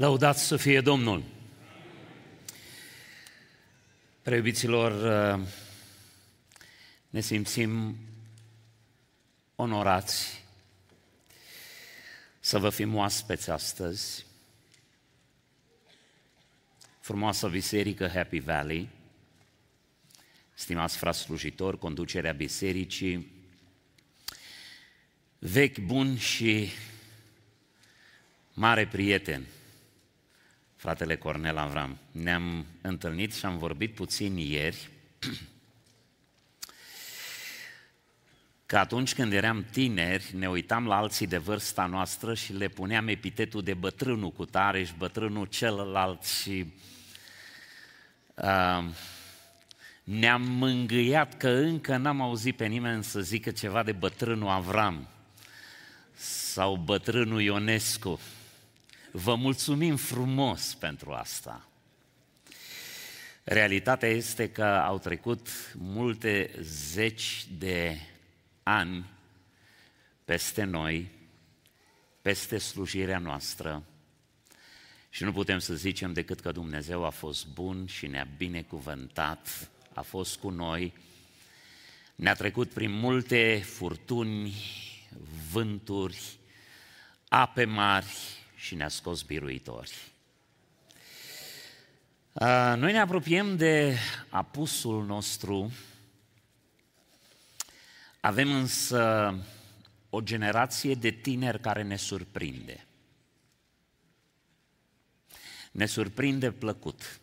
Lăudați să fie Domnul! Preiubiților, ne simțim onorați să vă fim oaspeți astăzi. Frumoasă biserică Happy Valley, stimați frați slujitori, conducerea bisericii, vechi, bun și mare prieten, fratele Cornel Avram. Ne-am întâlnit și am vorbit puțin ieri că atunci când eram tineri, ne uitam la alții de vârsta noastră și le puneam epitetul de bătrânul cu tare și bătrânul celălalt și uh, ne-am mângâiat că încă n-am auzit pe nimeni să zică ceva de bătrânul Avram sau bătrânul Ionescu. Vă mulțumim frumos pentru asta. Realitatea este că au trecut multe zeci de ani peste noi, peste slujirea noastră și nu putem să zicem decât că Dumnezeu a fost bun și ne-a binecuvântat, a fost cu noi, ne-a trecut prin multe furtuni, vânturi, ape mari și ne-a scos biruitori. Noi ne apropiem de apusul nostru, avem însă o generație de tineri care ne surprinde. Ne surprinde plăcut.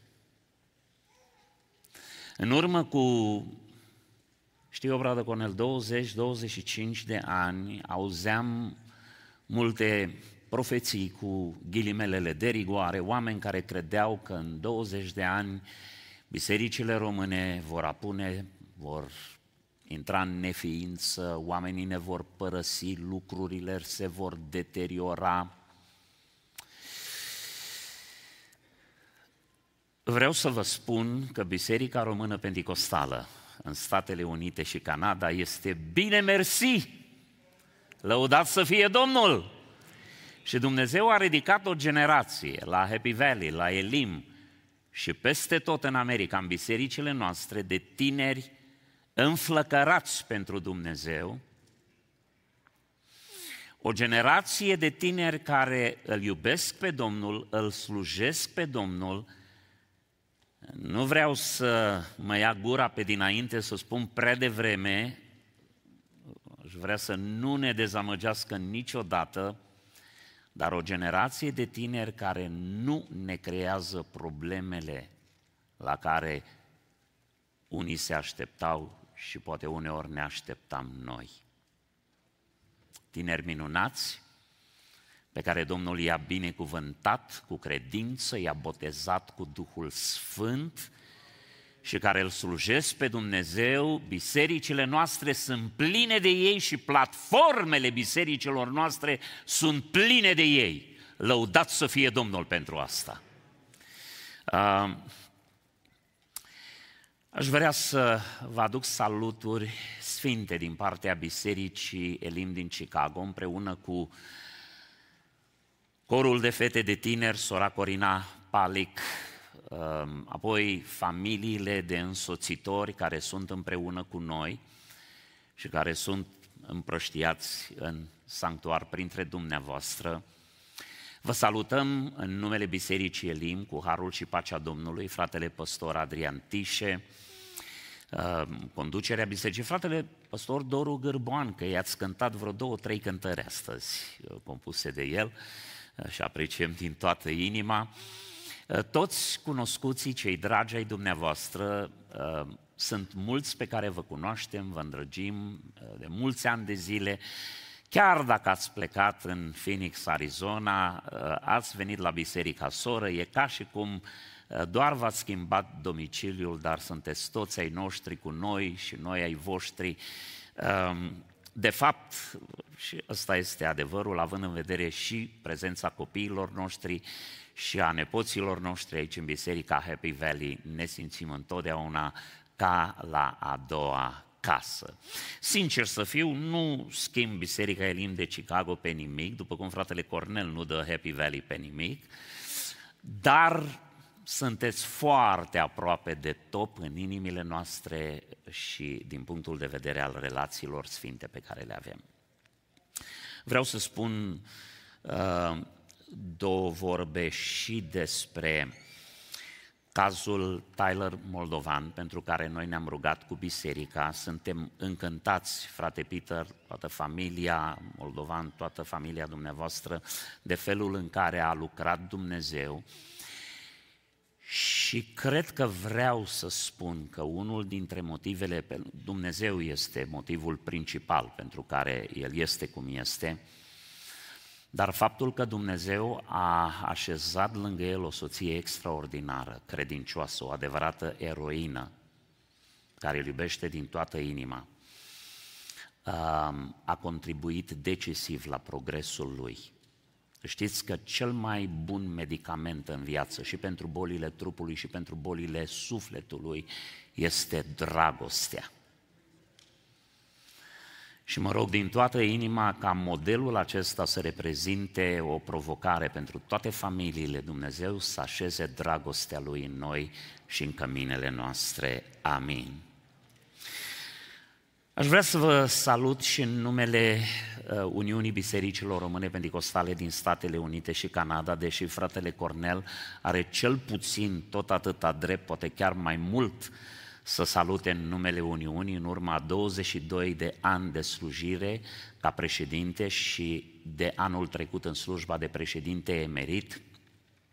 În urmă cu, știu eu, Bradă Conel, 20-25 de ani, auzeam multe profeții cu ghilimelele de rigoare, oameni care credeau că în 20 de ani bisericile române vor apune, vor intra în neființă, oamenii ne vor părăsi, lucrurile se vor deteriora. Vreau să vă spun că Biserica Română Pentecostală în Statele Unite și Canada este bine mersi. Lăudat să fie Domnul! Și Dumnezeu a ridicat o generație la Happy Valley, la Elim și peste tot în America, în bisericile noastre, de tineri înflăcărați pentru Dumnezeu, o generație de tineri care îl iubesc pe Domnul, îl slujesc pe Domnul. Nu vreau să mă ia gura pe dinainte să spun prea devreme, aș vrea să nu ne dezamăgească niciodată, dar o generație de tineri care nu ne creează problemele la care unii se așteptau și poate uneori ne așteptam noi. Tineri minunați, pe care Domnul i-a binecuvântat cu credință, i-a botezat cu Duhul Sfânt și care îl slujesc pe Dumnezeu, bisericile noastre sunt pline de ei și platformele bisericilor noastre sunt pline de ei. Lăudați să fie Domnul pentru asta. Uh, Aș vrea să vă aduc saluturi sfinte din partea Bisericii Elim din Chicago, împreună cu corul de fete de tineri, sora Corina Palic, um, apoi familiile de însoțitori care sunt împreună cu noi și care sunt împrăștiați în sanctuar printre dumneavoastră. Vă salutăm în numele Bisericii Elim cu harul și pacea Domnului, fratele păstor Adrian Tișe, Ehm, conducerea bisericii. Fratele pastor Doru Gârboan, că i-ați cântat vreo două, trei cântări astăzi uh, compuse de el uh, și apreciem din toată inima. Uh, toți cunoscuții, cei dragi ai dumneavoastră, sunt mulți pe care vă cunoaștem, vă îndrăgim de mulți ani de zile, Chiar dacă ați plecat în Phoenix, Arizona, ați venit la biserica soră, e ca și cum Eh, doar v-ați schimbat domiciliul, dar sunteți toți ai noștri cu noi și noi ai voștri. Ehm, de fapt, și ăsta este adevărul, având în vedere și prezența copiilor noștri și a nepoților noștri aici în Biserica Happy Valley, ne simțim întotdeauna ca la a doua casă. Sincer să fiu, nu schimb Biserica Elim de Chicago pe nimic, după cum fratele Cornel nu dă Happy Valley pe nimic, dar sunteți foarte aproape de top în inimile noastre și din punctul de vedere al relațiilor sfinte pe care le avem. Vreau să spun uh, două vorbe și despre cazul Tyler Moldovan, pentru care noi ne-am rugat cu biserica. Suntem încântați, frate Peter, toată familia Moldovan, toată familia dumneavoastră, de felul în care a lucrat Dumnezeu. Și cred că vreau să spun că unul dintre motivele, Dumnezeu este motivul principal pentru care El este cum este, dar faptul că Dumnezeu a așezat lângă el o soție extraordinară, credincioasă, o adevărată eroină, care îl iubește din toată inima, a contribuit decisiv la progresul lui. Știți că cel mai bun medicament în viață și pentru bolile trupului și pentru bolile sufletului este dragostea. Și mă rog din toată inima ca modelul acesta să reprezinte o provocare pentru toate familiile Dumnezeu să așeze dragostea Lui în noi și în căminele noastre. Amin. Aș vrea să vă salut și în numele uh, Uniunii Bisericilor Române Pentecostale din Statele Unite și Canada, deși fratele Cornel are cel puțin tot atâta drept, poate chiar mai mult, să salute în numele Uniunii în urma 22 de ani de slujire ca președinte și de anul trecut în slujba de președinte emerit.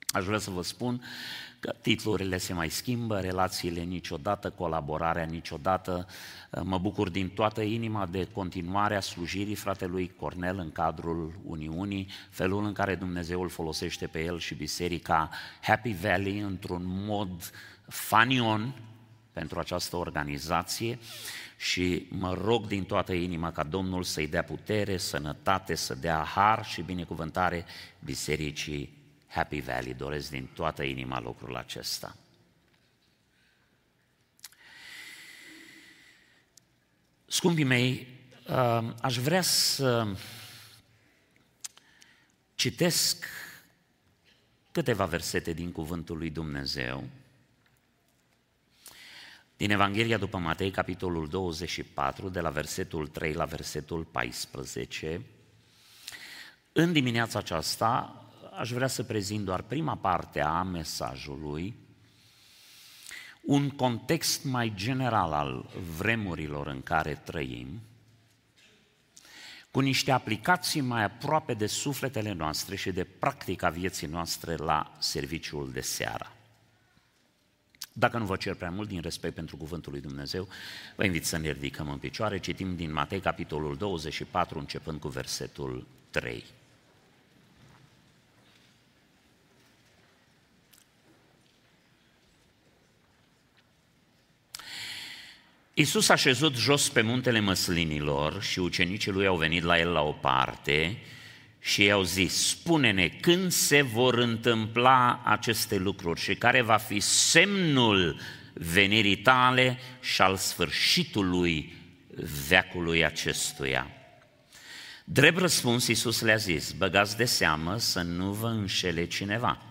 Aș vrea să vă spun că titlurile se mai schimbă, relațiile niciodată, colaborarea niciodată. Mă bucur din toată inima de continuarea slujirii fratelui Cornel în cadrul Uniunii, felul în care Dumnezeu îl folosește pe el și biserica Happy Valley într-un mod fanion, pentru această organizație și mă rog din toată inima ca Domnul să-i dea putere, sănătate, să dea har și binecuvântare bisericii Happy Valley. Doresc din toată inima lucrul acesta. Scumpii mei, uh, aș vrea să citesc câteva versete din Cuvântul lui Dumnezeu, din Evanghelia după Matei, capitolul 24, de la versetul 3 la versetul 14, în dimineața aceasta aș vrea să prezint doar prima parte a mesajului, un context mai general al vremurilor în care trăim, cu niște aplicații mai aproape de sufletele noastre și de practica vieții noastre la serviciul de seară. Dacă nu vă cer prea mult din respect pentru cuvântul lui Dumnezeu, vă invit să ne ridicăm în picioare. Citim din Matei, capitolul 24, începând cu versetul 3. Iisus a șezut jos pe muntele măslinilor și ucenicii lui au venit la el la o parte și i-au zis, spune-ne când se vor întâmpla aceste lucruri și care va fi semnul venirii tale și al sfârșitului veacului acestuia. Drept răspuns, Iisus le-a zis, băgați de seamă să nu vă înșele cineva,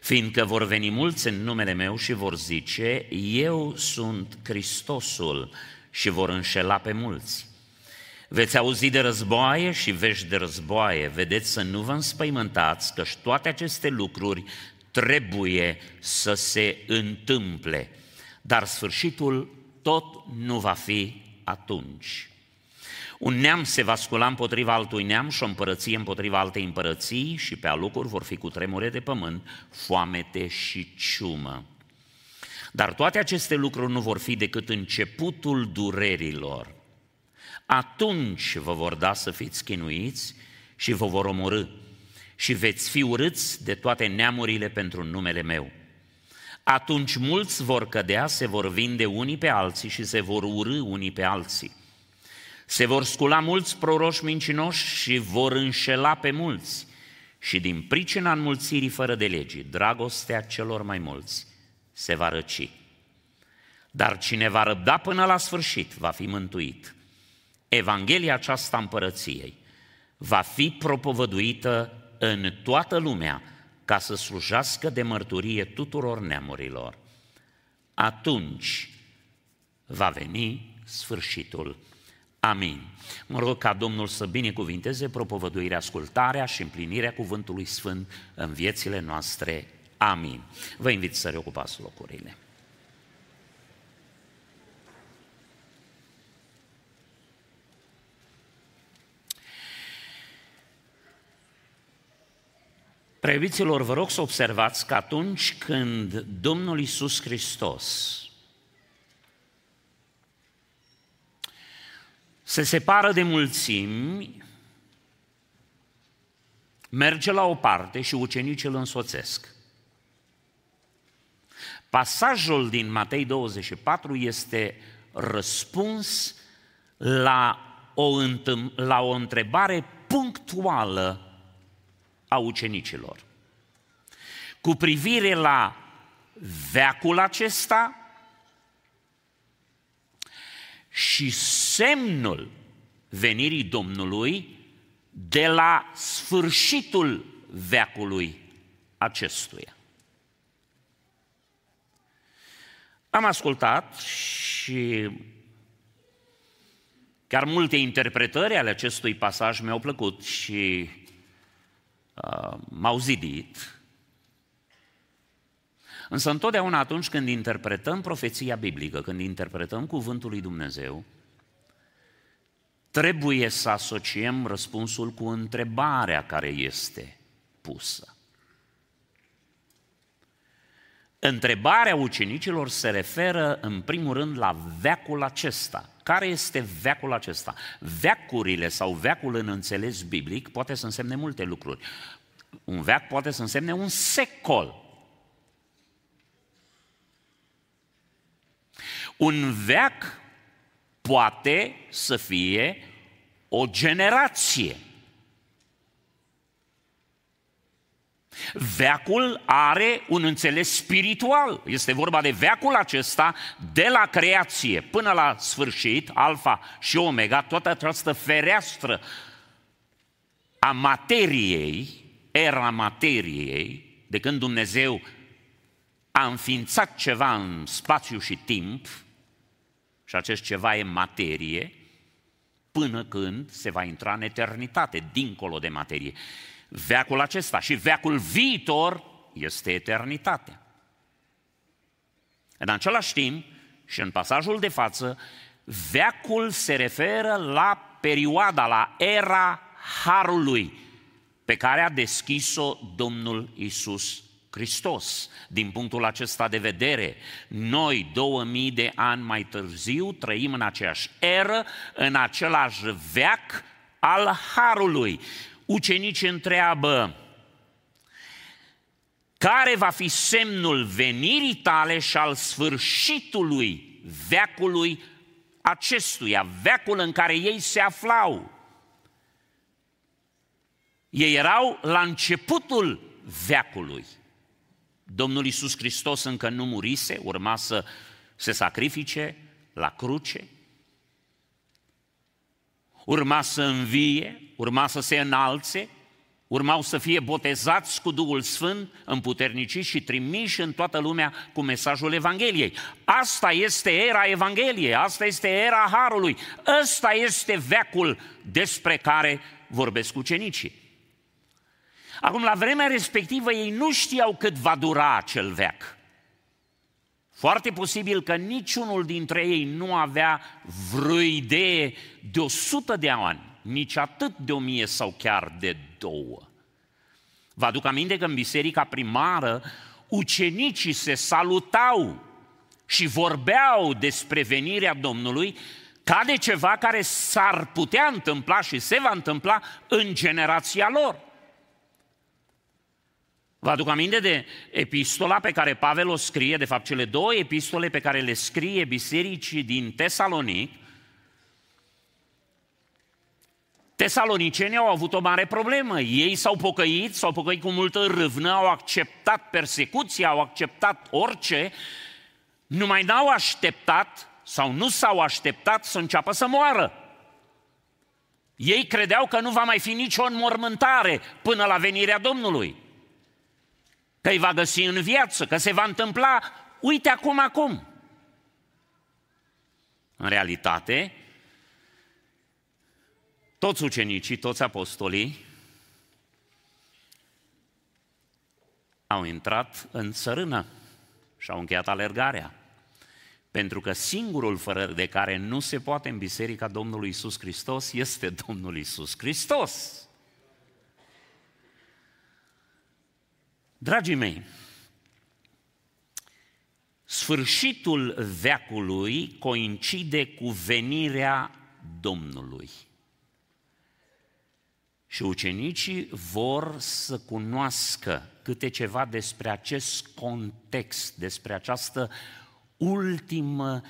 fiindcă vor veni mulți în numele meu și vor zice, eu sunt Hristosul și vor înșela pe mulți. Veți auzi de războaie și vești de războaie. Vedeți să nu vă înspăimântați, că toate aceste lucruri trebuie să se întâmple. Dar sfârșitul tot nu va fi atunci. Un neam se va scula împotriva altui neam și o împărăție împotriva altei împărății și pe alocuri vor fi cu tremure de pământ, foamete și ciumă. Dar toate aceste lucruri nu vor fi decât începutul durerilor atunci vă vor da să fiți chinuiți și vă vor omorâ și veți fi urâți de toate neamurile pentru numele meu. Atunci mulți vor cădea, se vor vinde unii pe alții și se vor urâ unii pe alții. Se vor scula mulți proroși mincinoși și vor înșela pe mulți. Și din pricina înmulțirii fără de legii, dragostea celor mai mulți se va răci. Dar cine va răbda până la sfârșit va fi mântuit. Evanghelia aceasta împărăției va fi propovăduită în toată lumea ca să slujească de mărturie tuturor neamurilor. Atunci va veni sfârșitul. Amin. Mă rog ca Domnul să binecuvinteze propovăduirea, ascultarea și împlinirea cuvântului Sfânt în viețile noastre. Amin. Vă invit să reocupați locurile. Preobiților, vă rog să observați că atunci când Domnul Isus Hristos se separă de mulțimi, merge la o parte și ucenicii îl însoțesc. Pasajul din Matei 24 este răspuns la o, la o întrebare punctuală a ucenicilor. Cu privire la veacul acesta și semnul venirii Domnului de la sfârșitul veacului acestuia. Am ascultat și chiar multe interpretări ale acestui pasaj mi-au plăcut și uh, m-au zidit. Însă întotdeauna atunci când interpretăm profeția biblică, când interpretăm cuvântul lui Dumnezeu, trebuie să asociem răspunsul cu întrebarea care este pusă. Întrebarea ucenicilor se referă în primul rând la veacul acesta. Care este veacul acesta? Veacurile sau veacul în înțeles biblic poate să însemne multe lucruri. Un veac poate să însemne un secol. Un veac poate să fie o generație. Veacul are un înțeles spiritual. Este vorba de veacul acesta de la creație până la sfârșit, alfa și omega, toată această fereastră a materiei, era materiei, de când Dumnezeu a înființat ceva în spațiu și timp, și acest ceva e materie, până când se va intra în eternitate, dincolo de materie veacul acesta și veacul viitor este eternitatea. În același timp, și în pasajul de față, veacul se referă la perioada, la era Harului, pe care a deschis-o Domnul Isus Hristos. Din punctul acesta de vedere, noi, 2000 de ani mai târziu, trăim în aceeași eră, în același veac al Harului ucenicii întreabă, care va fi semnul venirii tale și al sfârșitului veacului acestuia, veacul în care ei se aflau. Ei erau la începutul veacului. Domnul Iisus Hristos încă nu murise, urma să se sacrifice la cruce, urma să învie, urma să se înalțe, urmau să fie botezați cu Duhul Sfânt, împuterniciți și trimiși în toată lumea cu mesajul Evangheliei. Asta este era Evangheliei, asta este era Harului, ăsta este veacul despre care vorbesc ucenicii. Acum, la vremea respectivă, ei nu știau cât va dura acel veac. Foarte posibil că niciunul dintre ei nu avea vreo idee de o sută de ani, nici atât de o mie sau chiar de două. Vă aduc aminte că în biserica primară ucenicii se salutau și vorbeau despre venirea Domnului ca de ceva care s-ar putea întâmpla și se va întâmpla în generația lor. Vă aduc aminte de epistola pe care Pavel o scrie, de fapt cele două epistole pe care le scrie bisericii din Tesalonic. Tesalonicenii au avut o mare problemă. Ei s-au pocăit, s-au pocăit cu multă râvnă, au acceptat persecuția, au acceptat orice, numai n-au așteptat sau nu s-au așteptat să înceapă să moară. Ei credeau că nu va mai fi nicio înmormântare până la venirea Domnului. Că îi va găsi în viață, că se va întâmpla, uite acum, acum. În realitate, toți ucenicii, toți apostolii au intrat în țărână și au încheiat alergarea. Pentru că singurul fără de care nu se poate în Biserica Domnului Isus Hristos este Domnul Isus Hristos. Dragii mei, sfârșitul veacului coincide cu venirea Domnului. Și ucenicii vor să cunoască câte ceva despre acest context, despre această ultimă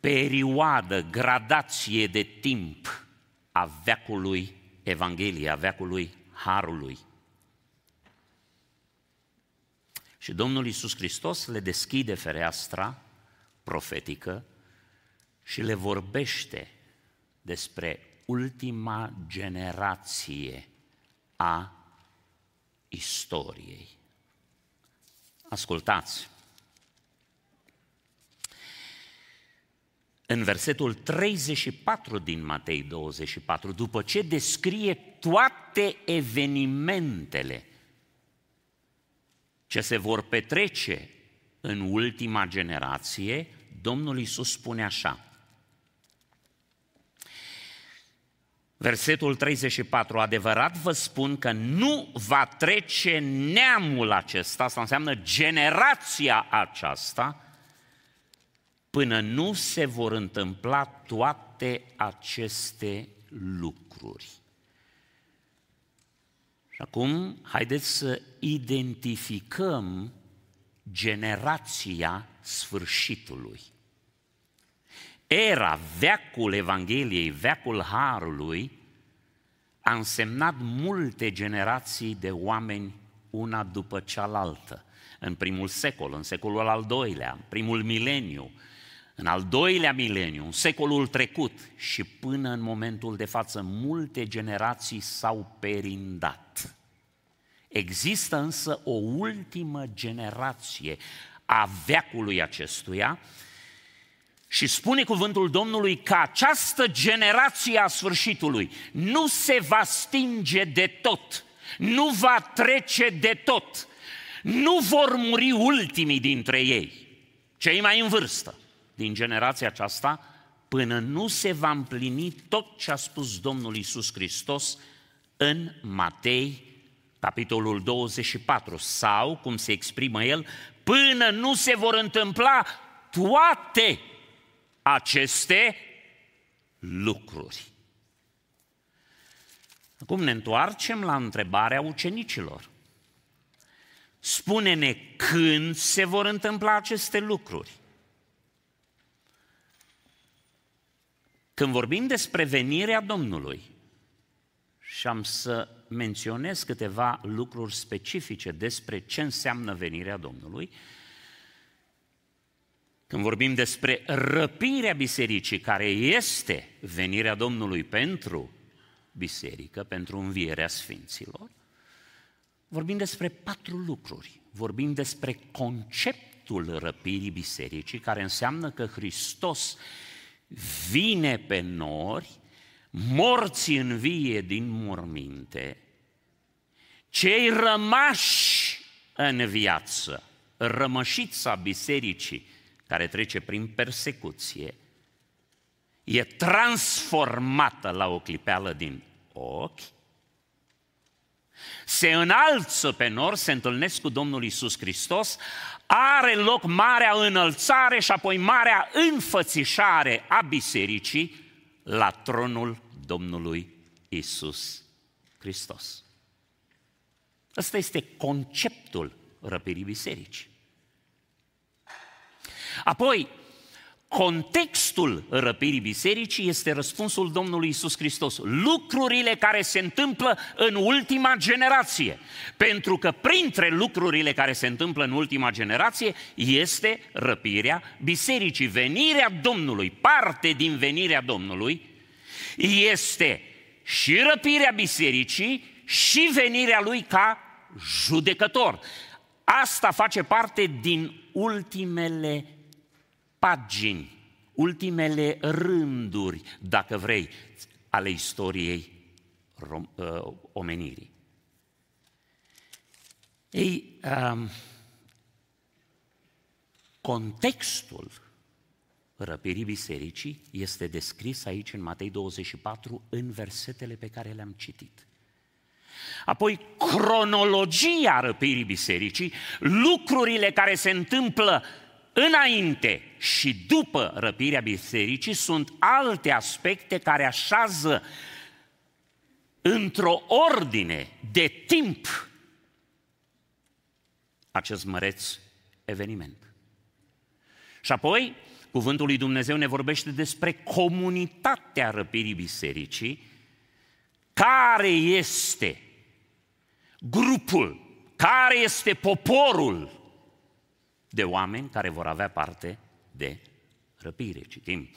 perioadă, gradație de timp a veacului Evangheliei, a veacului Harului. Și Domnul Iisus Hristos le deschide fereastra profetică și le vorbește despre ultima generație a istoriei. Ascultați! În versetul 34 din Matei 24, după ce descrie toate evenimentele ce se vor petrece în ultima generație, Domnul Iisus spune așa. Versetul 34, adevărat vă spun că nu va trece neamul acesta, asta înseamnă generația aceasta, până nu se vor întâmpla toate aceste lucruri. Și acum, haideți să identificăm generația sfârșitului. Era, veacul Evangheliei, veacul Harului, a însemnat multe generații de oameni una după cealaltă. În primul secol, în secolul al doilea, în primul mileniu, în al doilea mileniu, în secolul trecut și până în momentul de față, multe generații s-au perindat. Există însă o ultimă generație a veacului acestuia și spune cuvântul Domnului că această generație a sfârșitului nu se va stinge de tot, nu va trece de tot, nu vor muri ultimii dintre ei, cei mai în vârstă din generația aceasta, până nu se va împlini tot ce a spus Domnul Isus Hristos în Matei, capitolul 24, sau, cum se exprimă el, până nu se vor întâmpla toate aceste lucruri. Acum ne întoarcem la întrebarea ucenicilor. Spune-ne când se vor întâmpla aceste lucruri. Când vorbim despre venirea Domnului, și am să menționez câteva lucruri specifice despre ce înseamnă venirea Domnului, când vorbim despre răpirea bisericii, care este venirea Domnului pentru biserică, pentru învierea sfinților, vorbim despre patru lucruri. Vorbim despre conceptul răpirii bisericii, care înseamnă că Hristos vine pe nori, morți în vie din morminte, cei rămași în viață, rămășița bisericii care trece prin persecuție, e transformată la o clipeală din ochi, se înalță pe nor, se întâlnesc cu Domnul Isus Hristos, are loc marea înălțare și apoi marea înfățișare a bisericii la tronul Domnului Isus Hristos. Ăsta este conceptul răpirii bisericii. Apoi, Contextul răpirii bisericii este răspunsul Domnului Isus Hristos. Lucrurile care se întâmplă în ultima generație. Pentru că printre lucrurile care se întâmplă în ultima generație este răpirea bisericii. Venirea Domnului, parte din venirea Domnului, este și răpirea bisericii și venirea lui ca judecător. Asta face parte din ultimele pagini, ultimele rânduri, dacă vrei, ale istoriei rom- uh, omenirii. Ei, um, contextul răpirii bisericii este descris aici în Matei 24 în versetele pe care le-am citit. Apoi, cronologia răpirii bisericii, lucrurile care se întâmplă înainte și după răpirea bisericii sunt alte aspecte care așează într-o ordine de timp acest măreț eveniment. Și apoi, cuvântul lui Dumnezeu ne vorbește despre comunitatea răpirii bisericii, care este grupul, care este poporul de oameni care vor avea parte de răpire. Citim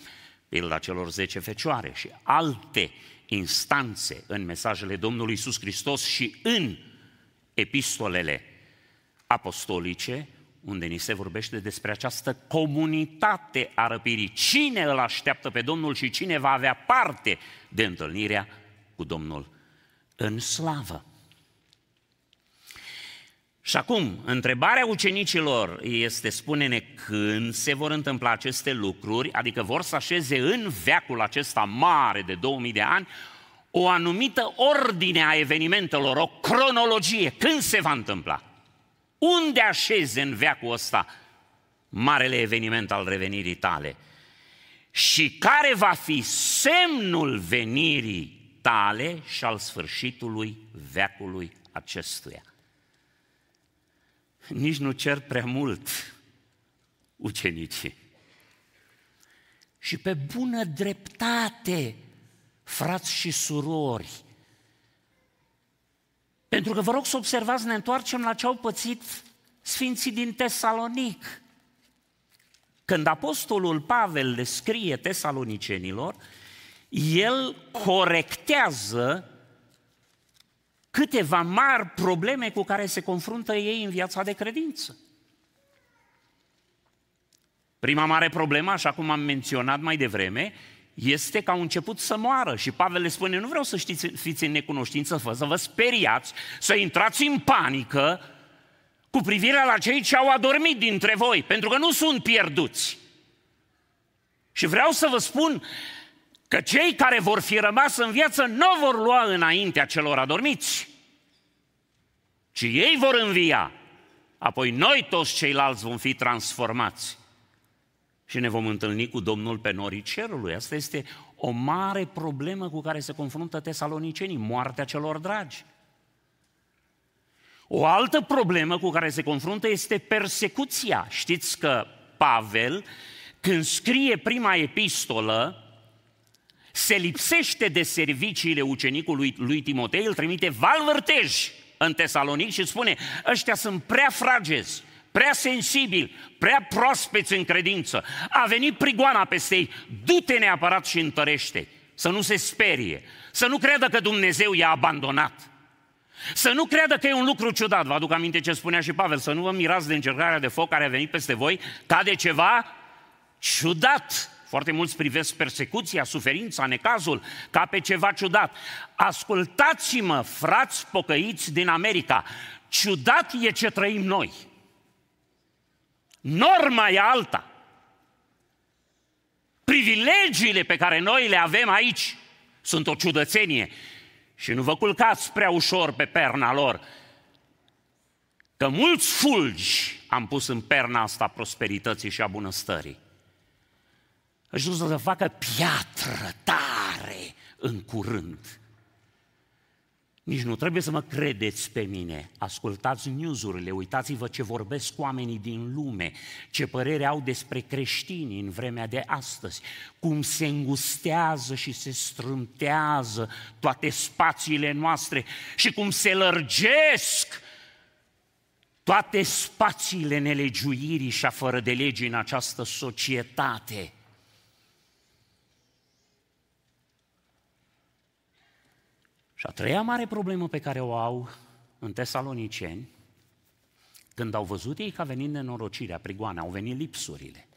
pilda celor 10 fecioare și alte instanțe în mesajele Domnului Iisus Hristos și în epistolele apostolice, unde ni se vorbește despre această comunitate a răpirii. Cine îl așteaptă pe Domnul și cine va avea parte de întâlnirea cu Domnul în slavă. Și acum, întrebarea ucenicilor este, spune-ne, când se vor întâmpla aceste lucruri, adică vor să așeze în veacul acesta mare de 2000 de ani, o anumită ordine a evenimentelor, o cronologie, când se va întâmpla. Unde așeze în veacul ăsta marele eveniment al revenirii tale? Și care va fi semnul venirii tale și al sfârșitului veacului acestuia? Nici nu cer prea mult ucenicii. Și pe bună dreptate, frați și surori, pentru că vă rog să observați, ne întoarcem la ce au pățit sfinții din Tesalonic. Când apostolul Pavel le scrie tesalonicenilor, el corectează câteva mari probleme cu care se confruntă ei în viața de credință. Prima mare problemă, așa cum am menționat mai devreme, este că au început să moară și Pavel le spune, nu vreau să știți, fiți în necunoștință, să vă speriați, să intrați în panică cu privire la cei ce au adormit dintre voi, pentru că nu sunt pierduți. Și vreau să vă spun că cei care vor fi rămas în viață nu vor lua înaintea celor adormiți, ci ei vor învia. Apoi noi toți ceilalți vom fi transformați și ne vom întâlni cu Domnul pe norii cerului. Asta este o mare problemă cu care se confruntă tesalonicenii, moartea celor dragi. O altă problemă cu care se confruntă este persecuția. Știți că Pavel, când scrie prima epistolă, se lipsește de serviciile ucenicului lui Timotei, îl trimite valvârtej în Tesalonic și spune, ăștia sunt prea fragezi, prea sensibili, prea proaspeți în credință. A venit prigoana peste ei, du-te neapărat și întărește să nu se sperie, să nu creadă că Dumnezeu i-a abandonat. Să nu creadă că e un lucru ciudat. Vă aduc aminte ce spunea și Pavel, să nu vă mirați de încercarea de foc care a venit peste voi ca de ceva ciudat. Foarte mulți privesc persecuția, suferința, necazul ca pe ceva ciudat. Ascultați-mă, frați pocăiți din America, ciudat e ce trăim noi. Norma e alta. Privilegiile pe care noi le avem aici sunt o ciudățenie. Și nu vă culcați prea ușor pe perna lor, că mulți fulgi am pus în perna asta prosperității și a bunăstării ajuns să facă piatră tare în curând. Nici nu trebuie să mă credeți pe mine. Ascultați newsurile, uitați-vă ce vorbesc oamenii din lume, ce părere au despre creștini în vremea de astăzi, cum se îngustează și se strâmtează toate spațiile noastre și cum se lărgesc toate spațiile nelegiuirii și a fără de legi în această societate. Și a treia mare problemă pe care o au în tesaloniceni, Când au văzut ei că a venit nenorocirea, prigoane, au venit lipsurile,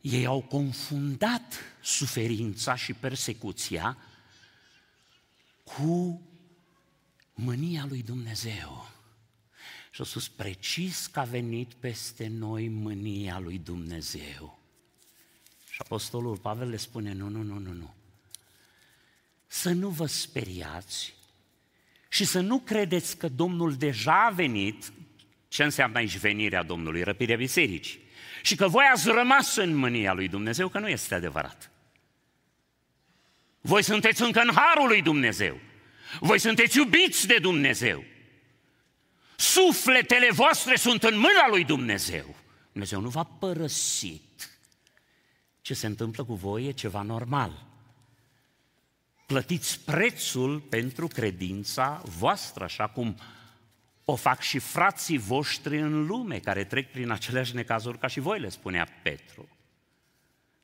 ei au confundat suferința și persecuția cu mânia lui Dumnezeu. Și a spus precis că a venit peste noi mânia lui Dumnezeu. Și Apostolul Pavel le spune, nu, nu, nu, nu, nu. Să nu vă speriați și să nu credeți că Domnul deja a venit, ce înseamnă aici venirea Domnului, răpirea bisericii, și că voi ați rămas în mânia lui Dumnezeu, că nu este adevărat. Voi sunteți încă în harul lui Dumnezeu. Voi sunteți iubiți de Dumnezeu. Sufletele voastre sunt în mâna lui Dumnezeu. Dumnezeu nu v-a părăsit. Ce se întâmplă cu voi e ceva normal. Plătiți prețul pentru credința voastră, așa cum o fac și frații voștri în lume, care trec prin aceleași necazuri ca și voi, le spunea Petru,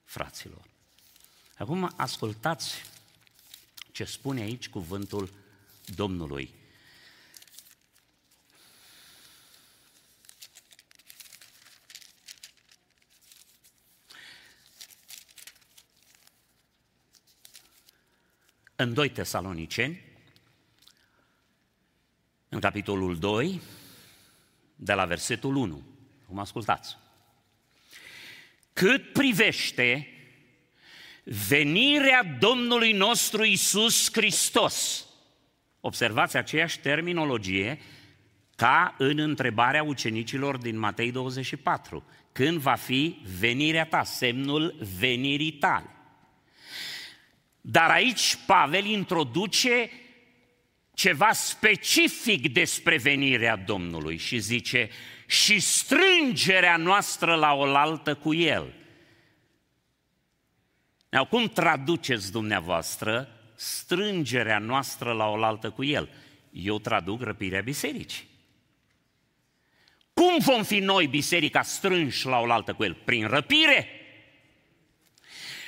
fraților. Acum ascultați ce spune aici cuvântul Domnului. În 2 Tesaloniceni, în capitolul 2, de la versetul 1. Cum ascultați. Cât privește venirea Domnului nostru Isus Hristos. Observați aceeași terminologie ca în întrebarea ucenicilor din Matei 24. Când va fi venirea ta, semnul venirii tale. Dar aici Pavel introduce ceva specific despre venirea Domnului și zice și strângerea noastră la oaltă cu El. Now, cum traduceți dumneavoastră strângerea noastră la oaltă cu El? Eu traduc răpirea bisericii. Cum vom fi noi, biserica, strânși la oaltă cu El? Prin răpire.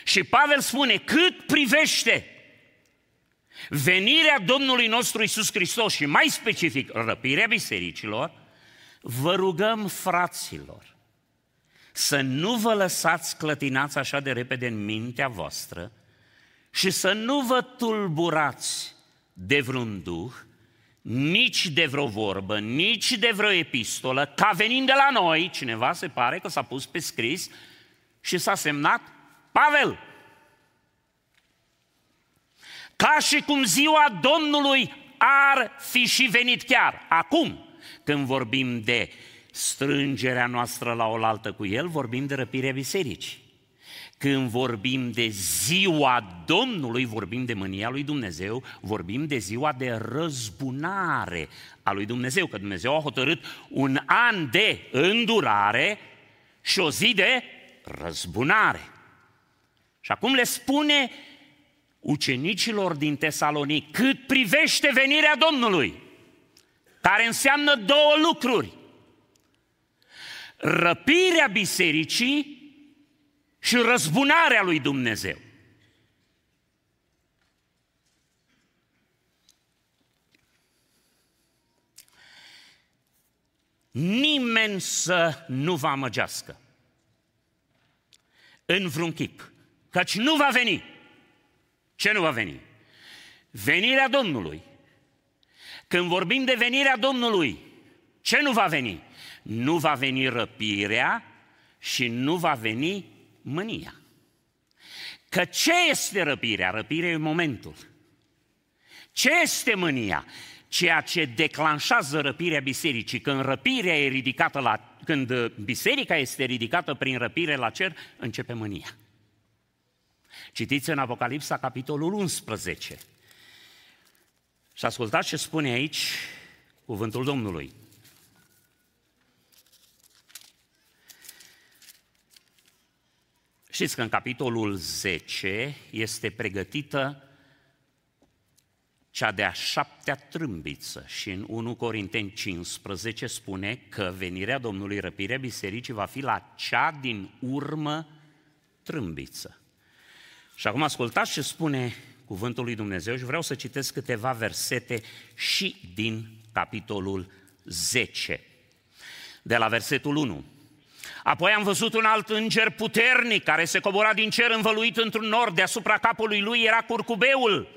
Și Pavel spune, cât privește venirea Domnului nostru Isus Hristos și mai specific răpirea bisericilor, vă rugăm, fraților, să nu vă lăsați clătinați așa de repede în mintea voastră și să nu vă tulburați de vreun duh, nici de vreo vorbă, nici de vreo epistolă, ca venind de la noi, cineva se pare că s-a pus pe scris și s-a semnat Pavel. Ca și cum ziua Domnului ar fi și venit chiar. Acum, când vorbim de strângerea noastră la oaltă cu El, vorbim de răpirea bisericii. Când vorbim de ziua Domnului, vorbim de mânia lui Dumnezeu, vorbim de ziua de răzbunare a lui Dumnezeu, că Dumnezeu a hotărât un an de îndurare și o zi de răzbunare. Și acum le spune ucenicilor din Tesalonic cât privește venirea Domnului, care înseamnă două lucruri. Răpirea bisericii și răzbunarea lui Dumnezeu. Nimeni să nu vă amăgească în vreun chip, căci nu va veni ce nu va veni? Venirea Domnului. Când vorbim de venirea Domnului, ce nu va veni? Nu va veni răpirea și nu va veni mânia. Că ce este răpirea? Răpirea e momentul. Ce este mânia? Ceea ce declanșează răpirea bisericii. Când răpirea e ridicată la, când biserica este ridicată prin răpire la cer, începe mânia. Citiți în Apocalipsa, capitolul 11. Și ascultați ce spune aici cuvântul Domnului. Știți că în capitolul 10 este pregătită cea de-a șaptea trâmbiță și în 1 Corinteni 15 spune că venirea Domnului, răpirea bisericii, va fi la cea din urmă trâmbiță. Și acum ascultați ce spune cuvântul lui Dumnezeu și vreau să citesc câteva versete și din capitolul 10. de la versetul 1. Apoi am văzut un alt înger puternic care se cobora din cer învăluit într-un nor, deasupra capului lui era curcubeul.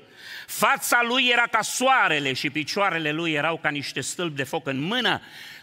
Fața lui era ca soarele și picioarele lui erau ca niște stâlpi de foc în mână.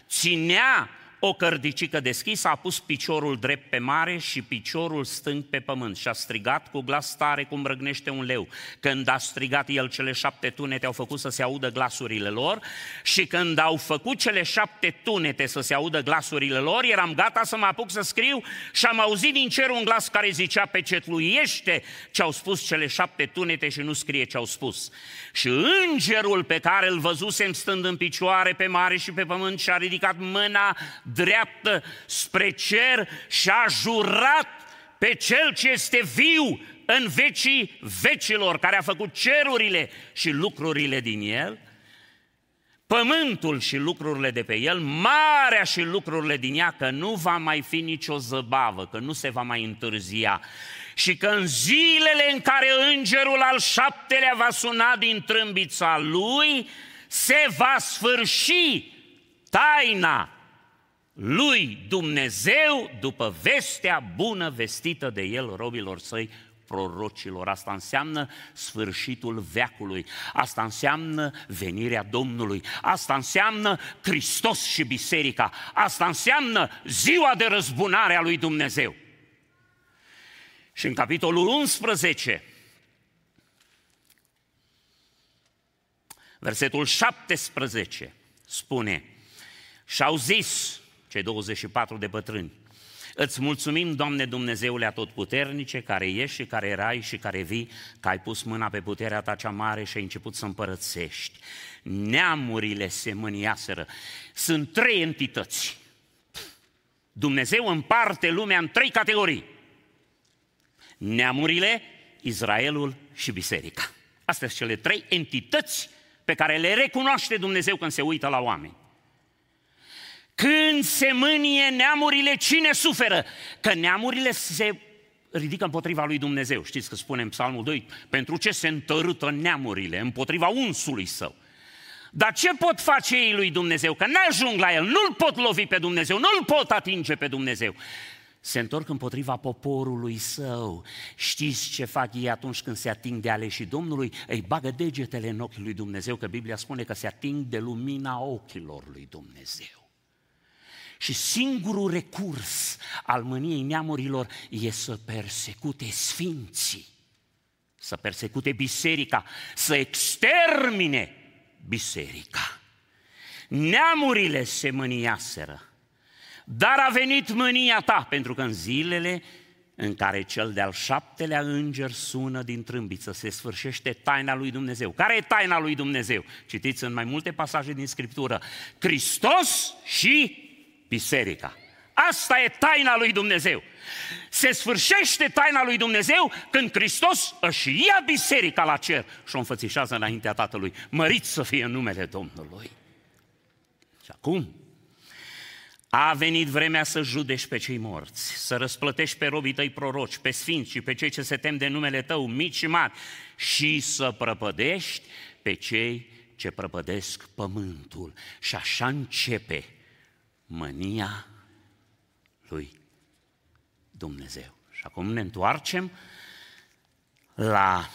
Ținea o cărdicică deschisă, a pus piciorul drept pe mare și piciorul stâng pe pământ și a strigat cu glas tare cum răgnește un leu. Când a strigat el, cele șapte tunete au făcut să se audă glasurile lor și când au făcut cele șapte tunete să se audă glasurile lor, eram gata să mă apuc să scriu și am auzit din cer un glas care zicea pecetluiește ce au spus cele șapte tunete și nu scrie ce au spus. Și îngerul pe care îl văzusem stând în picioare pe mare și pe pământ și-a ridicat mâna dreaptă spre cer și a jurat pe cel ce este viu în vecii vecilor, care a făcut cerurile și lucrurile din el, pământul și lucrurile de pe el, marea și lucrurile din ea, că nu va mai fi nicio zăbavă, că nu se va mai întârzia. Și că în zilele în care îngerul al șaptelea va suna din trâmbița lui, se va sfârși taina lui Dumnezeu după vestea bună vestită de el robilor săi prorocilor. Asta înseamnă sfârșitul veacului. Asta înseamnă venirea Domnului. Asta înseamnă Hristos și biserica. Asta înseamnă ziua de răzbunare a lui Dumnezeu. Și în capitolul 11, versetul 17, spune, și-au zis cei 24 de bătrâni, Îți mulțumim, Doamne Dumnezeule Atotputernice, care ești și care erai și care vii, că ai pus mâna pe puterea ta cea mare și ai început să împărățești. Neamurile se mâniaseră. Sunt trei entități. Dumnezeu împarte lumea în trei categorii neamurile, Israelul și biserica. Astea sunt cele trei entități pe care le recunoaște Dumnezeu când se uită la oameni. Când se mânie neamurile, cine suferă? Că neamurile se ridică împotriva lui Dumnezeu. Știți că spune în Psalmul 2, pentru ce se întărâtă neamurile? Împotriva unsului său. Dar ce pot face ei lui Dumnezeu? Că n-ajung la el, nu-l pot lovi pe Dumnezeu, nu-l pot atinge pe Dumnezeu se întorc împotriva poporului său. Știți ce fac ei atunci când se ating de aleșii Domnului? Îi bagă degetele în ochii lui Dumnezeu, că Biblia spune că se ating de lumina ochilor lui Dumnezeu. Și singurul recurs al mâniei neamurilor e să persecute sfinții, să persecute biserica, să extermine biserica. Neamurile se mâniaseră dar a venit mânia ta, pentru că în zilele în care cel de-al șaptelea înger sună din trâmbiță, se sfârșește taina lui Dumnezeu. Care e taina lui Dumnezeu? Citiți în mai multe pasaje din Scriptură. Hristos și biserica. Asta e taina lui Dumnezeu. Se sfârșește taina lui Dumnezeu când Hristos își ia biserica la cer și o înfățișează înaintea Tatălui. Măriți să fie numele Domnului. Și acum, a venit vremea să judești pe cei morți, să răsplătești pe robii tăi proroci, pe sfinți și pe cei ce se tem de numele tău, mici și mari, și să prăpădești pe cei ce prăpădesc pământul. Și așa începe mânia lui Dumnezeu. Și acum ne întoarcem la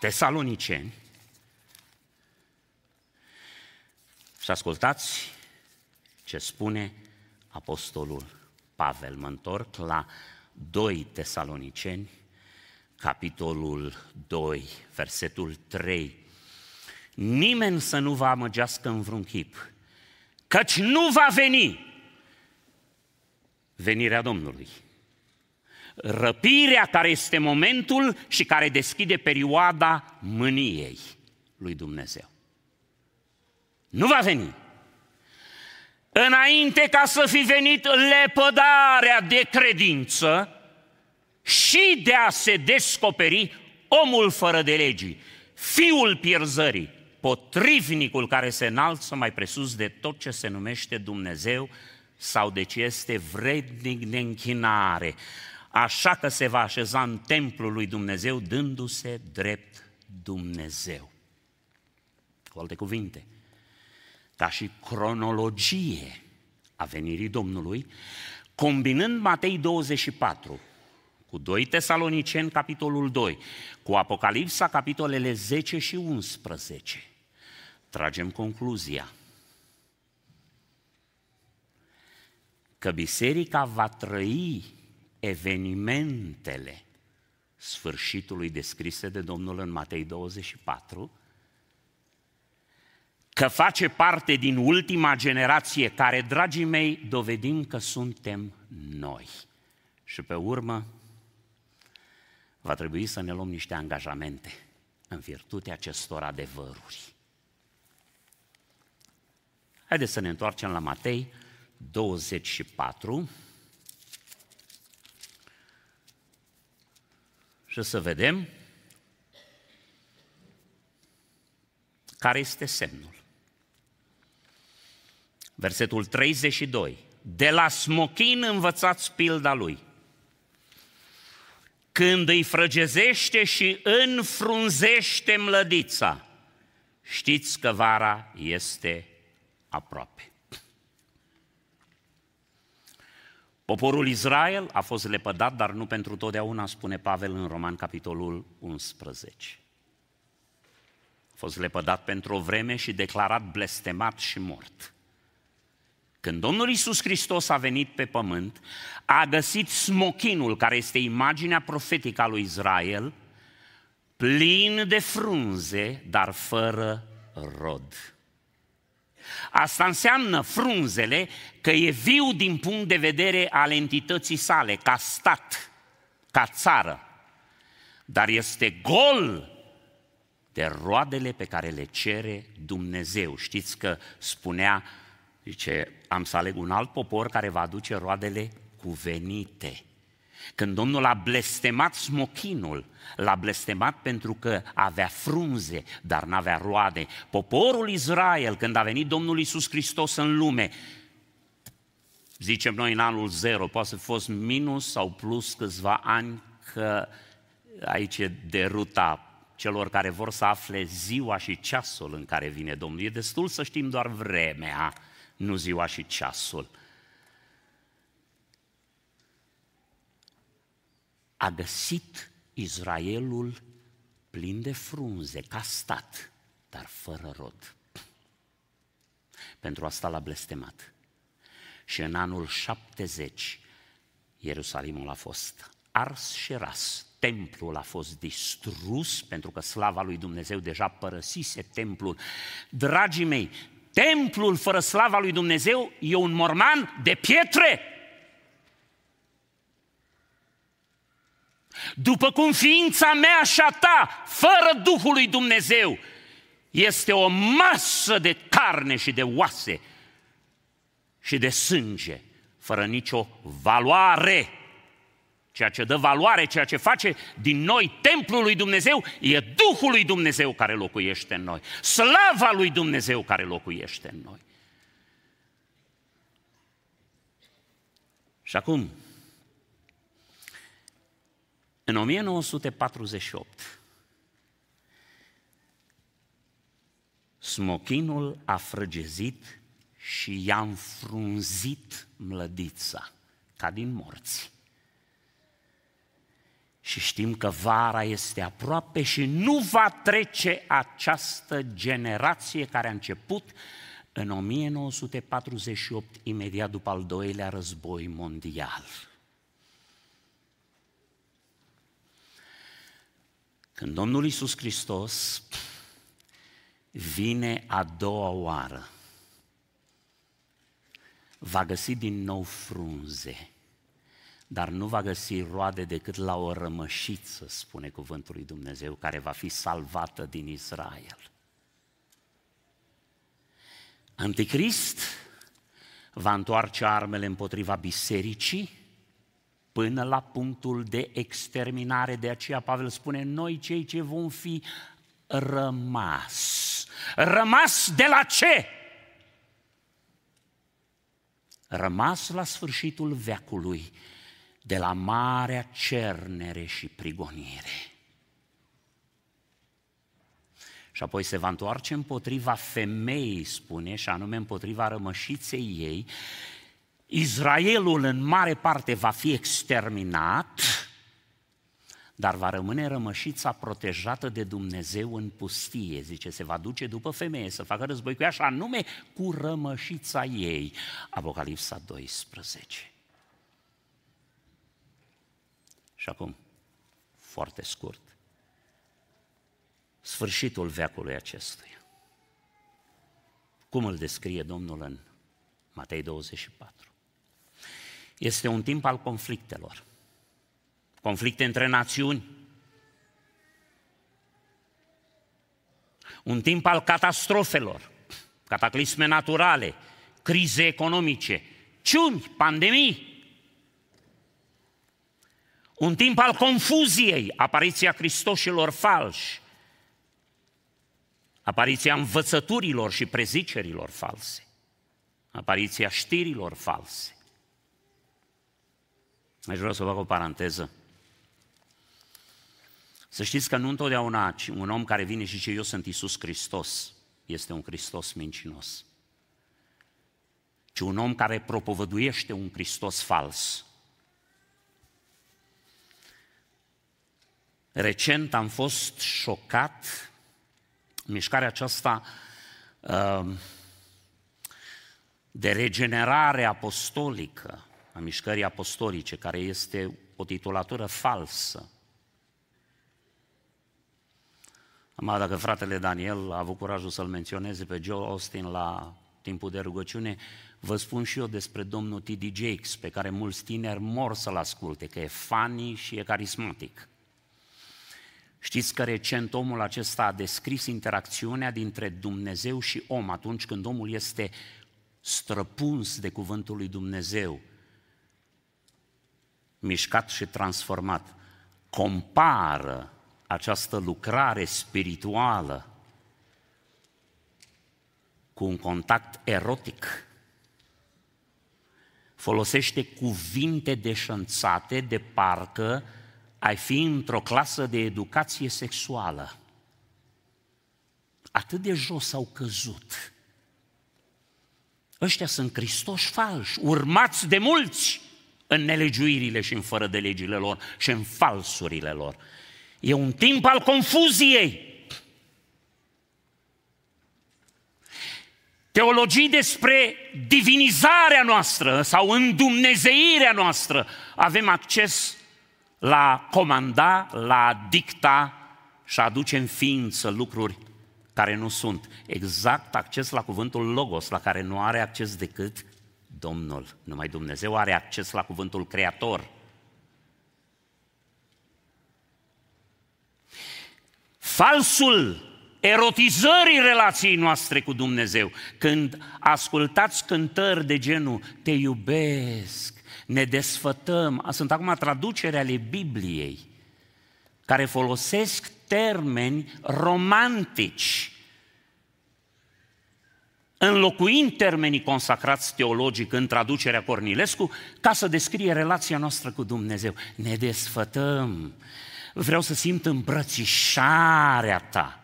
Tesaloniceni și ascultați ce spune apostolul Pavel. Mă întorc la 2 Tesaloniceni, capitolul 2, versetul 3. Nimeni să nu vă amăgească în vreun chip, căci nu va veni venirea Domnului. Răpirea care este momentul și care deschide perioada mâniei lui Dumnezeu. Nu va veni înainte ca să fi venit lepădarea de credință și de a se descoperi omul fără de legii, fiul pierzării, potrivnicul care se înalță mai presus de tot ce se numește Dumnezeu sau de ce este vrednic de închinare, așa că se va așeza în templul lui Dumnezeu dându-se drept Dumnezeu. Cu alte cuvinte, ca și cronologie a venirii Domnului, combinând Matei 24 cu 2 Tesaloniceni, capitolul 2, cu Apocalipsa, capitolele 10 și 11, tragem concluzia că biserica va trăi evenimentele sfârșitului descrise de Domnul în Matei 24, că face parte din ultima generație care, dragii mei, dovedim că suntem noi. Și pe urmă, va trebui să ne luăm niște angajamente în virtutea acestor adevăruri. Haideți să ne întoarcem la Matei 24 și să vedem care este semnul. Versetul 32. De la smochin învățați pilda lui. Când îi frăgezește și înfrunzește mlădița, știți că vara este aproape. Poporul Israel a fost lepădat, dar nu pentru totdeauna, spune Pavel în Roman, capitolul 11. A fost lepădat pentru o vreme și declarat blestemat și mort. Când Domnul Isus Hristos a venit pe pământ, a găsit smochinul, care este imaginea profetică a lui Israel, plin de frunze, dar fără rod. Asta înseamnă frunzele că e viu din punct de vedere al entității sale, ca stat, ca țară, dar este gol de roadele pe care le cere Dumnezeu. Știți că spunea, zice, am să aleg un alt popor care va aduce roadele cuvenite. Când Domnul a blestemat smochinul, l-a blestemat pentru că avea frunze, dar n-avea roade. Poporul Israel, când a venit Domnul Isus Hristos în lume, zicem noi în anul zero, poate să fi fost minus sau plus câțiva ani, că aici e de ruta celor care vor să afle ziua și ceasul în care vine Domnul. E destul să știm doar vremea, nu ziua și ceasul. A găsit Israelul plin de frunze, ca stat, dar fără rod. Pentru asta l-a blestemat. Și în anul 70, Ierusalimul a fost ars și ras. Templul a fost distrus pentru că slava lui Dumnezeu deja părăsise templul. Dragii mei, templul fără slava lui Dumnezeu e un morman de pietre. După cum ființa mea și a ta, fără Duhul lui Dumnezeu, este o masă de carne și de oase și de sânge, fără nicio valoare. Ceea ce dă valoare, ceea ce face din noi templul lui Dumnezeu, e Duhul lui Dumnezeu care locuiește în noi, slava lui Dumnezeu care locuiește în noi. Și acum, în 1948, smochinul a frăgezit și i-a înfrunzit mlădița, ca din morți. Și știm că vara este aproape și nu va trece această generație care a început în 1948, imediat după al doilea război mondial. Când Domnul Iisus Hristos vine a doua oară, va găsi din nou frunze, dar nu va găsi roade decât la o rămășiță, spune cuvântul lui Dumnezeu, care va fi salvată din Israel. Anticrist va întoarce armele împotriva bisericii, până la punctul de exterminare. De aceea Pavel spune, noi cei ce vom fi rămas. Rămas de la ce? Rămas la sfârșitul veacului de la marea cernere și prigonire. Și apoi se va întoarce împotriva femeii, spune, și anume împotriva rămășiței ei, Israelul în mare parte va fi exterminat, dar va rămâne rămășița protejată de Dumnezeu în pustie. Zice, se va duce după femeie să facă război cu ea și anume cu rămășița ei. Apocalipsa 12. Și acum, foarte scurt, sfârșitul veacului acestuia. Cum îl descrie Domnul în Matei 24? Este un timp al conflictelor. Conflicte între națiuni. Un timp al catastrofelor, cataclisme naturale, crize economice, ciuni, pandemii. Un timp al confuziei, apariția Hristoșilor falși, apariția învățăturilor și prezicerilor false, apariția știrilor false. Aș vrea să fac o paranteză. Să știți că nu întotdeauna un om care vine și zice eu sunt Isus Hristos este un Hristos mincinos, ci un om care propovăduiește un Hristos fals. Recent am fost șocat mișcarea aceasta uh, de regenerare apostolică a mișcării apostolice, care este o titulatură falsă. Am dacă fratele Daniel a avut curajul să-l menționeze pe Joe Austin la timpul de rugăciune, vă spun și eu despre domnul T.D. Jakes, pe care mulți tineri mor să-l asculte, că e funny și e carismatic. Știți că recent omul acesta a descris interacțiunea dintre Dumnezeu și om atunci când omul este străpuns de cuvântul lui Dumnezeu, mișcat și transformat. Compară această lucrare spirituală cu un contact erotic. Folosește cuvinte deșanțate de parcă ai fi într-o clasă de educație sexuală. Atât de jos au căzut. Ăștia sunt Cristoși falși, urmați de mulți în nelegiuirile și în fără de legile lor și în falsurile lor. E un timp al confuziei. Teologii despre divinizarea noastră sau îndumnezeirea noastră. Avem acces la comanda, la dicta și aduce în ființă lucruri care nu sunt. Exact acces la cuvântul Logos, la care nu are acces decât Domnul. Numai Dumnezeu are acces la cuvântul Creator. Falsul erotizării relației noastre cu Dumnezeu. Când ascultați cântări de genul Te iubesc, ne desfătăm, sunt acum traducere ale Bibliei, care folosesc termeni romantici, înlocuind termenii consacrați teologic în traducerea Cornilescu, ca să descrie relația noastră cu Dumnezeu. Ne desfătăm. Vreau să simt îmbrățișarea ta.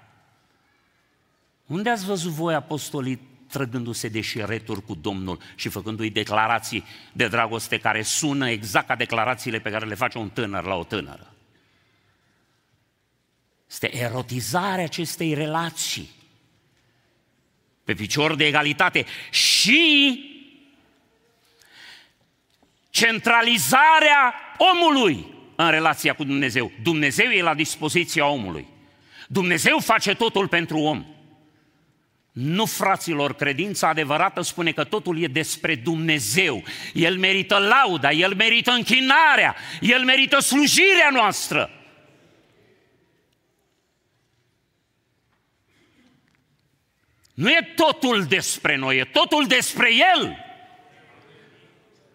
Unde ați văzut voi, apostolii, trăgându-se de șireturi cu Domnul și făcându-i declarații de dragoste care sună exact ca declarațiile pe care le face un tânăr la o tânără? Este erotizarea acestei relații pe picior de egalitate și centralizarea omului în relația cu Dumnezeu. Dumnezeu e la dispoziția omului. Dumnezeu face totul pentru om. Nu, fraților, credința adevărată spune că totul e despre Dumnezeu. El merită lauda, El merită închinarea, El merită slujirea noastră. Nu e totul despre noi, e totul despre El.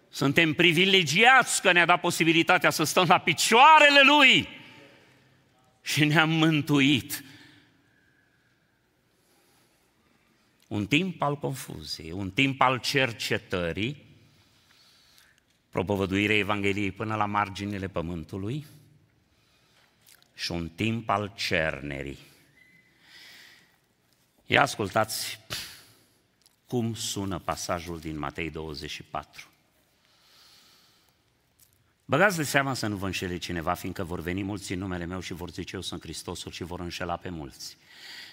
Suntem privilegiați că ne-a dat posibilitatea să stăm la picioarele Lui și ne-am mântuit. Un timp al confuziei, un timp al cercetării, propovăduirea Evangheliei până la marginile pământului și un timp al cernerii. Ia ascultați cum sună pasajul din Matei 24. Băgați de seama să nu vă înșele cineva, fiindcă vor veni mulți în numele meu și vor zice eu sunt Hristosul și vor înșela pe mulți.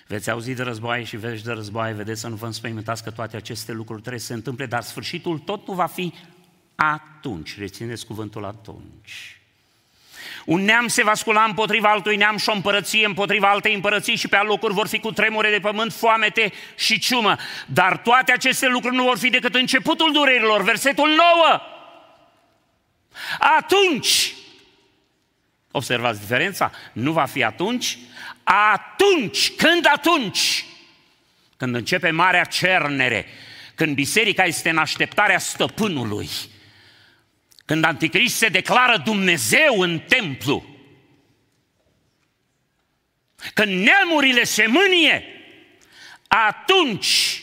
Veți auzi de războaie și veți de războaie, vedeți să nu vă înspăimântați că toate aceste lucruri trebuie să se întâmple, dar sfârșitul tot nu va fi atunci. Rețineți cuvântul atunci. Un neam se va scula împotriva altui neam și o împărăție împotriva altei împărății și pe alocuri vor fi cu tremure de pământ, foamete și ciumă. Dar toate aceste lucruri nu vor fi decât începutul durerilor. Versetul 9. Atunci, observați diferența, nu va fi atunci, atunci, când atunci, când începe marea cernere, când biserica este în așteptarea stăpânului, când Anticrist se declară Dumnezeu în templu, când neamurile se mânie, atunci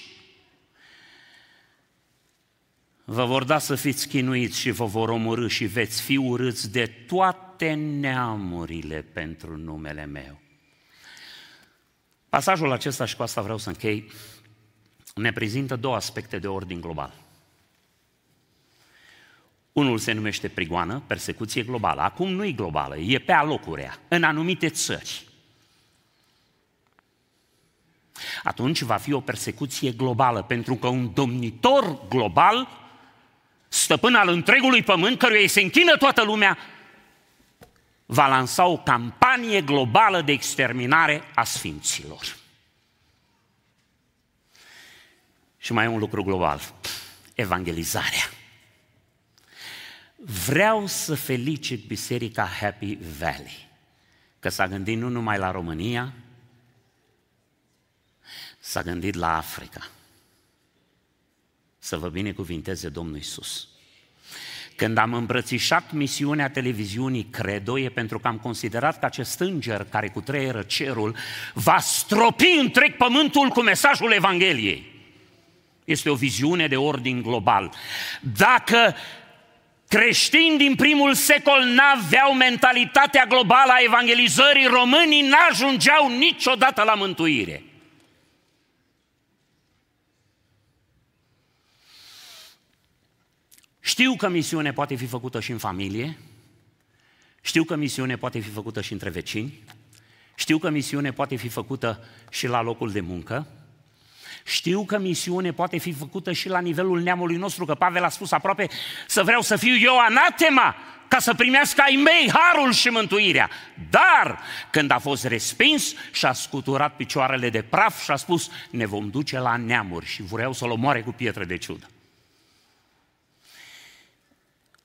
vă vor da să fiți chinuiți și vă vor omorâ și veți fi urâți de toate neamurile pentru numele meu. Pasajul acesta, și cu asta vreau să închei, ne prezintă două aspecte de ordin global. Unul se numește prigoană, persecuție globală. Acum nu e globală, e pe alocurea, în anumite țări. Atunci va fi o persecuție globală, pentru că un domnitor global, stăpân al întregului pământ, căruia îi se închină toată lumea, va lansa o campanie globală de exterminare a sfinților. Și mai e un lucru global, evangelizarea. Vreau să felicit Biserica Happy Valley, că s-a gândit nu numai la România, s-a gândit la Africa. Să vă binecuvinteze Domnul Isus. Când am îmbrățișat misiunea televiziunii Credo, e pentru că am considerat că acest înger care cu treieră cerul va stropi întreg pământul cu mesajul Evangheliei. Este o viziune de ordin global. Dacă creștini din primul secol n-aveau mentalitatea globală a evangelizării, românii n-ajungeau niciodată la mântuire. Știu că misiune poate fi făcută și în familie, știu că misiune poate fi făcută și între vecini, știu că misiune poate fi făcută și la locul de muncă, știu că misiune poate fi făcută și la nivelul neamului nostru, că Pavel a spus aproape să vreau să fiu eu anatema ca să primească ai mei harul și mântuirea. Dar când a fost respins și a scuturat picioarele de praf și a spus ne vom duce la neamuri și vreau să-l omoare cu pietre de ciudă.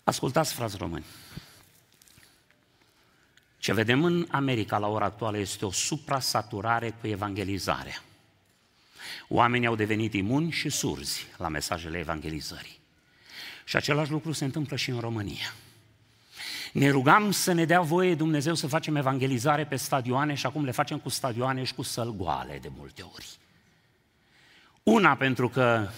Ascultați, frați români. Ce vedem în America la ora actuală este o suprasaturare cu evangelizarea. Oamenii au devenit imuni și surzi la mesajele evangelizării. Și același lucru se întâmplă și în România. Ne rugam să ne dea voie Dumnezeu să facem evangelizare pe stadioane și acum le facem cu stadioane și cu săl goale de multe ori. Una pentru că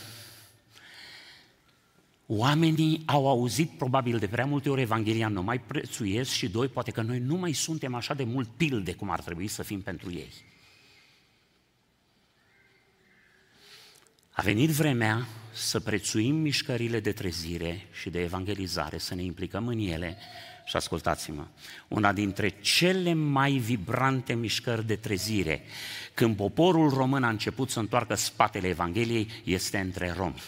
Oamenii au auzit probabil de prea multe ori Evanghelia, nu mai prețuiesc și doi, poate că noi nu mai suntem așa de mult pilde cum ar trebui să fim pentru ei. A venit vremea să prețuim mișcările de trezire și de evangelizare, să ne implicăm în ele și ascultați-mă, una dintre cele mai vibrante mișcări de trezire, când poporul român a început să întoarcă spatele Evangheliei, este între romi.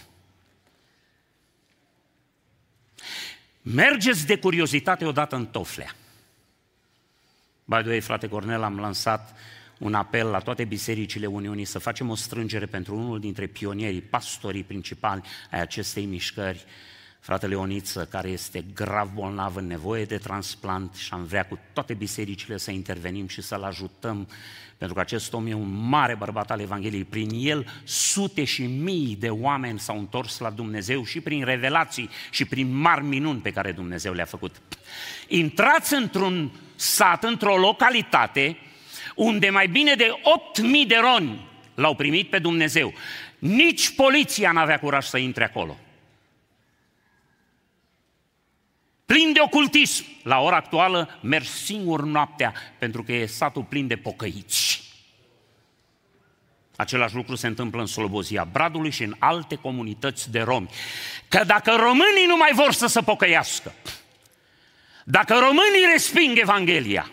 Mergeți de curiozitate odată în Toflea. By the way, frate Cornel, am lansat un apel la toate bisericile Uniunii să facem o strângere pentru unul dintre pionierii, pastorii principali ai acestei mișcări, fratele Ioniță, care este grav bolnav în nevoie de transplant și am vrea cu toate bisericile să intervenim și să-l ajutăm, pentru că acest om e un mare bărbat al Evangheliei. Prin el sute și mii de oameni s-au întors la Dumnezeu și prin revelații și prin mari minuni pe care Dumnezeu le-a făcut. Intrați într-un sat, într-o localitate, unde mai bine de 8.000 de roni l-au primit pe Dumnezeu. Nici poliția n-avea curaj să intre acolo. plin de ocultism. La ora actuală merg singur noaptea pentru că e satul plin de pocăiți. Același lucru se întâmplă în Slobozia Bradului și în alte comunități de romi. Că dacă românii nu mai vor să se pocăiască, Dacă românii resping Evanghelia,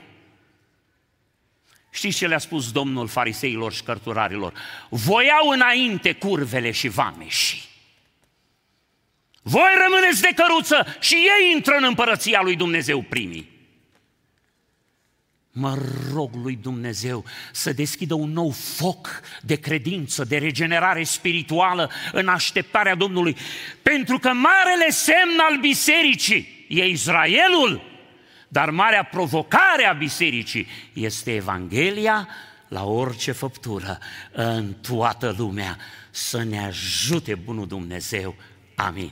știți ce le-a spus Domnul fariseilor și cărturarilor? Voiau înainte curvele și vameșii. Voi rămâneți de căruță și ei intră în împărăția lui Dumnezeu primii. Mă rog lui Dumnezeu să deschidă un nou foc de credință, de regenerare spirituală în așteptarea Domnului. Pentru că marele semn al bisericii e Israelul, dar marea provocare a bisericii este Evanghelia la orice făptură în toată lumea. Să ne ajute bunul Dumnezeu. Amin.